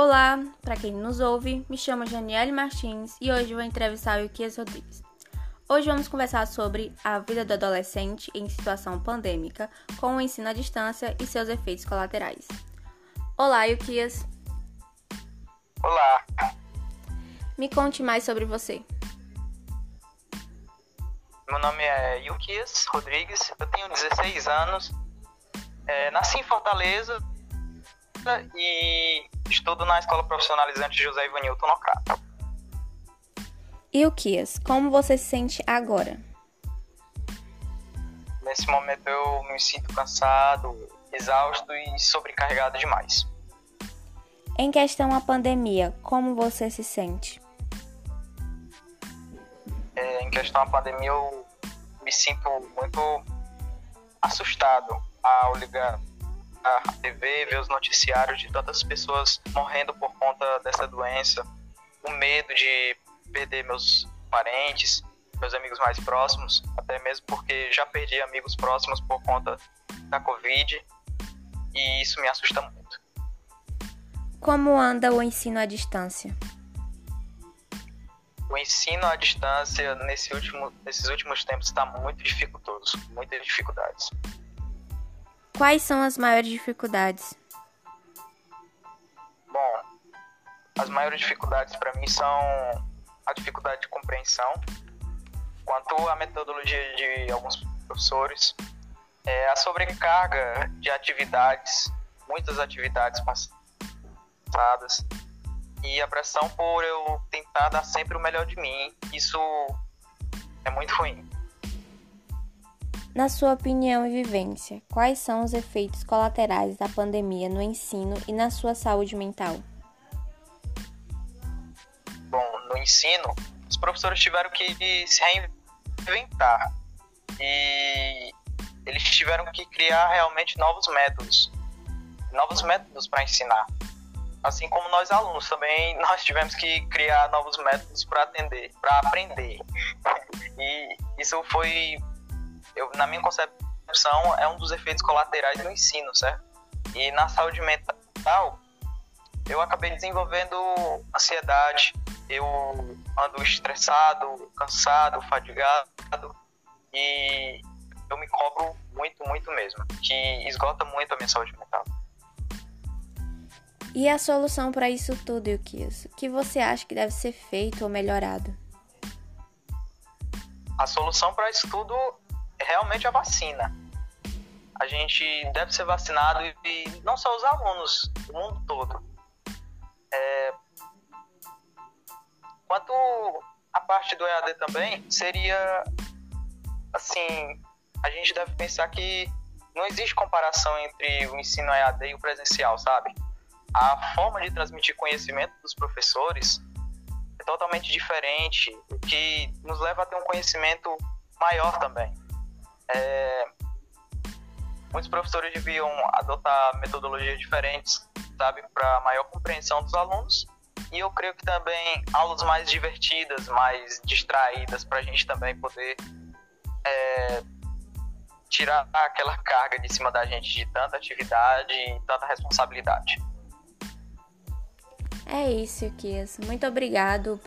Olá, para quem nos ouve, me chamo Janiele Martins e hoje vou entrevistar o Yukias Rodrigues. Hoje vamos conversar sobre a vida do adolescente em situação pandêmica, com o ensino à distância e seus efeitos colaterais. Olá, Yukias. Olá. Me conte mais sobre você. Meu nome é Yukias Rodrigues, eu tenho 16 anos, é, nasci em Fortaleza e estudo na Escola Profissionalizante José Ivanilton Nocrato. Yukias, como você se sente agora? Nesse momento eu me sinto cansado, exausto e sobrecarregado demais. Em questão à pandemia, como você se sente? É, em questão à pandemia, eu me sinto muito assustado ao ligar a TV, ver os noticiários de tantas pessoas morrendo por conta dessa doença, o medo de perder meus parentes, meus amigos mais próximos, até mesmo porque já perdi amigos próximos por conta da Covid e isso me assusta muito. Como anda o ensino à distância? O ensino à distância nesse último, nesses últimos tempos está muito dificultoso, muitas dificuldades. Quais são as maiores dificuldades? Bom, as maiores dificuldades para mim são a dificuldade de compreensão, quanto à metodologia de alguns professores, é a sobrecarga de atividades, muitas atividades passadas, e a pressão por eu tentar dar sempre o melhor de mim. Isso é muito ruim. Na sua opinião e vivência, quais são os efeitos colaterais da pandemia no ensino e na sua saúde mental? Bom, no ensino, os professores tiveram que se reinventar e eles tiveram que criar realmente novos métodos, novos métodos para ensinar. Assim como nós alunos também, nós tivemos que criar novos métodos para atender, para aprender. E isso foi eu, na minha concepção, é um dos efeitos colaterais do ensino, certo? E na saúde mental, eu acabei desenvolvendo ansiedade, eu ando estressado, cansado, fadigado e eu me cobro muito, muito mesmo, que esgota muito a minha saúde mental. E a solução para isso tudo, Yukias? O que você acha que deve ser feito ou melhorado? A solução para isso tudo realmente a vacina. A gente deve ser vacinado e não só os alunos, o mundo todo. É... Quanto a parte do EAD também, seria assim, a gente deve pensar que não existe comparação entre o ensino EAD e o presencial, sabe? A forma de transmitir conhecimento dos professores é totalmente diferente, o que nos leva a ter um conhecimento maior também. É, muitos professores deviam adotar metodologias diferentes, sabe, para maior compreensão dos alunos. E eu creio que também aulas mais divertidas, mais distraídas, para a gente também poder é, tirar aquela carga de cima da gente de tanta atividade e tanta responsabilidade. É isso, Kias. Muito obrigado